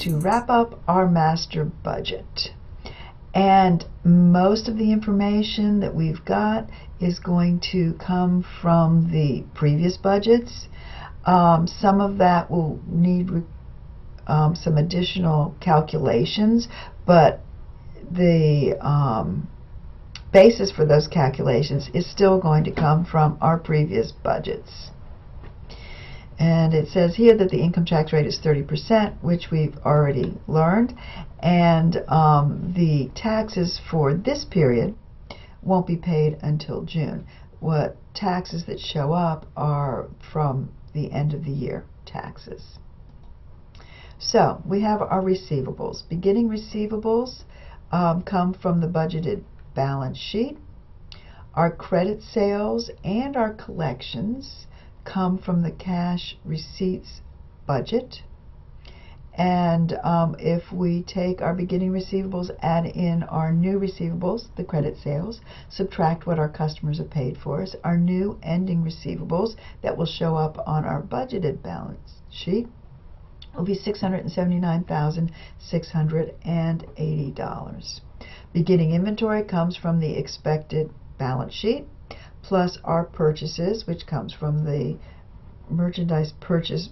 to wrap up our master budget. And most of the information that we've got is going to come from the previous budgets. Um, some of that will need um, some additional calculations, but the um, basis for those calculations is still going to come from our previous budgets. And it says here that the income tax rate is 30%, which we've already learned. And um, the taxes for this period won't be paid until June. What taxes that show up are from the end of the year taxes. So we have our receivables. Beginning receivables um, come from the budgeted balance sheet. Our credit sales and our collections come from the cash receipts budget. And um, if we take our beginning receivables, add in our new receivables, the credit sales, subtract what our customers have paid for us, our new ending receivables that will show up on our budgeted balance sheet will be $679,680. Beginning inventory comes from the expected balance sheet plus our purchases, which comes from the merchandise purchase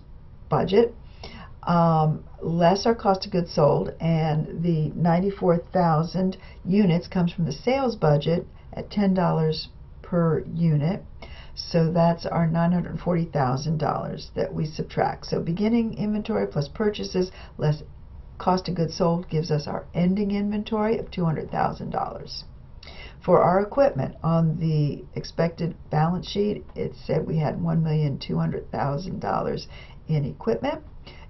budget, um, less our cost of goods sold, and the 94,000 units comes from the sales budget at $10 per unit. So that's our $940,000 that we subtract. So beginning inventory plus purchases less cost of goods sold gives us our ending inventory of $200,000. For our equipment, on the expected balance sheet, it said we had $1,200,000 in equipment.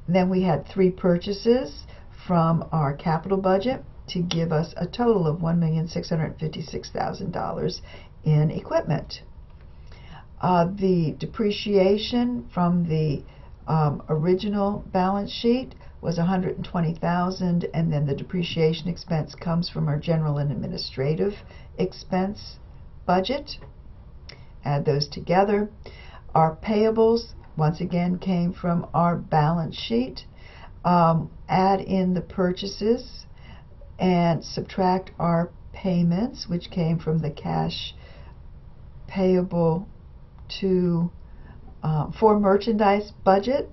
Then we had three purchases from our capital budget to give us a total of $1,656,000 in equipment. Uh, the depreciation from the um, original balance sheet was 120,000 and then the depreciation expense comes from our general and administrative expense budget. Add those together. Our payables once again came from our balance sheet. Um, add in the purchases and subtract our payments which came from the cash payable to uh, for merchandise budget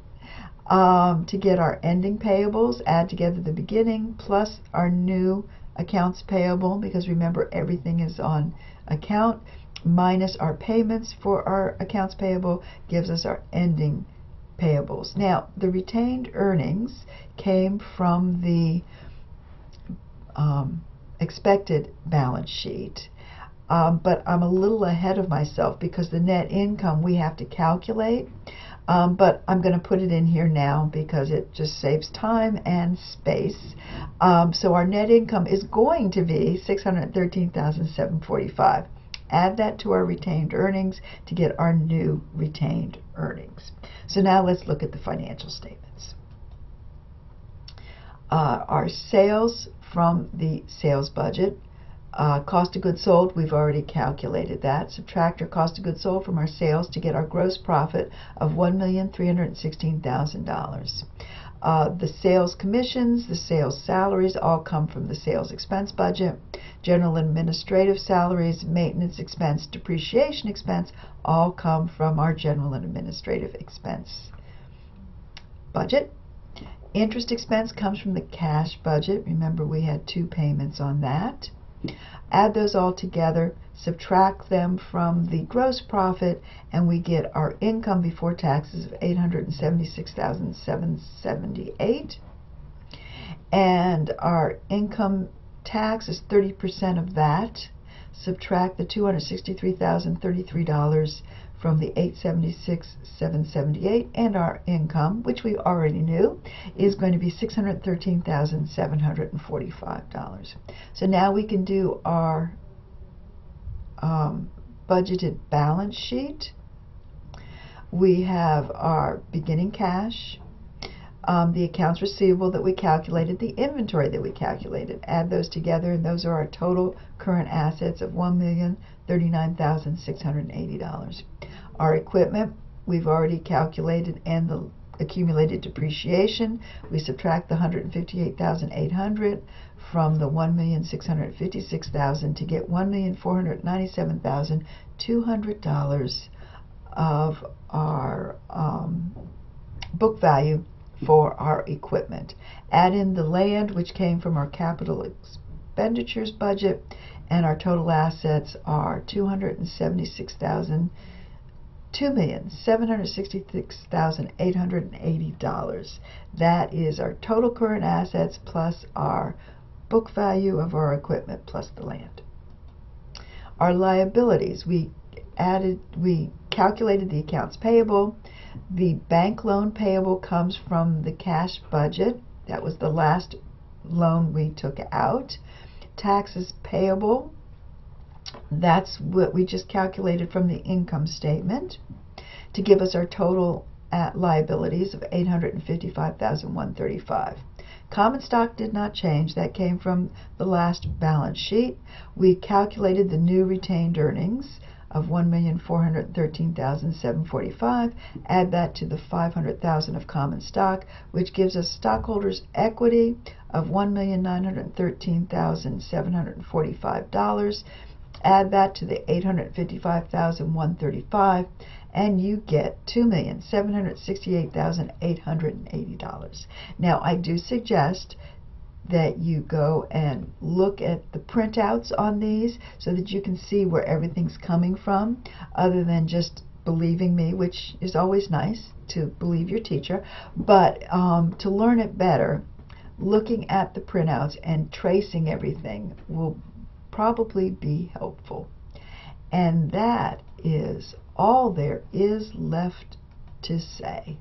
um, to get our ending payables, add together the beginning plus our new accounts payable because remember everything is on account minus our payments for our accounts payable gives us our ending payables. Now the retained earnings came from the um, expected balance sheet um, but I'm a little ahead of myself because the net income we have to calculate. Um, but I'm going to put it in here now because it just saves time and space. Um, so our net income is going to be 613,745. Add that to our retained earnings to get our new retained earnings. So now let's look at the financial statements. Uh, our sales from the sales budget uh, cost of goods sold, we've already calculated that. Subtract our cost of goods sold from our sales to get our gross profit of $1,316,000. Uh, the sales commissions, the sales salaries all come from the sales expense budget. General administrative salaries, maintenance expense, depreciation expense all come from our general and administrative expense budget. Interest expense comes from the cash budget. Remember we had two payments on that. Add those all together, subtract them from the gross profit, and we get our income before taxes of 876,778. And our income tax is 30% of that. Subtract the $263,033 from the 876,778 and our income, which we already knew, is going to be $613,745. So now we can do our um, budgeted balance sheet. We have our beginning cash, um, the accounts receivable that we calculated, the inventory that we calculated. Add those together, and those are our total current assets of $1,039,680. Our equipment, we've already calculated, and the accumulated depreciation. We subtract the 158,800 from the 1,656,000 to get $1,497,200 of our um, book value for our equipment. Add in the land, which came from our capital expenditures budget, and our total assets are 276,000 $2,766,880. That is our total current assets plus our book value of our equipment plus the land. Our liabilities, we added, we calculated the accounts payable. The bank loan payable comes from the cash budget. That was the last loan we took out. Taxes payable, that's what we just calculated from the income statement to give us our total uh, liabilities of 855,135. Common stock did not change. That came from the last balance sheet. We calculated the new retained earnings of 1,413,745. Add that to the 500,000 of common stock, which gives us stockholders' equity of $1,913,745. Add that to the 855,135 and you get $2,768,880. Now, I do suggest that you go and look at the printouts on these so that you can see where everything's coming from other than just believing me, which is always nice to believe your teacher, but um, to learn it better, looking at the printouts and tracing everything will probably be helpful. And that is all there is left to say.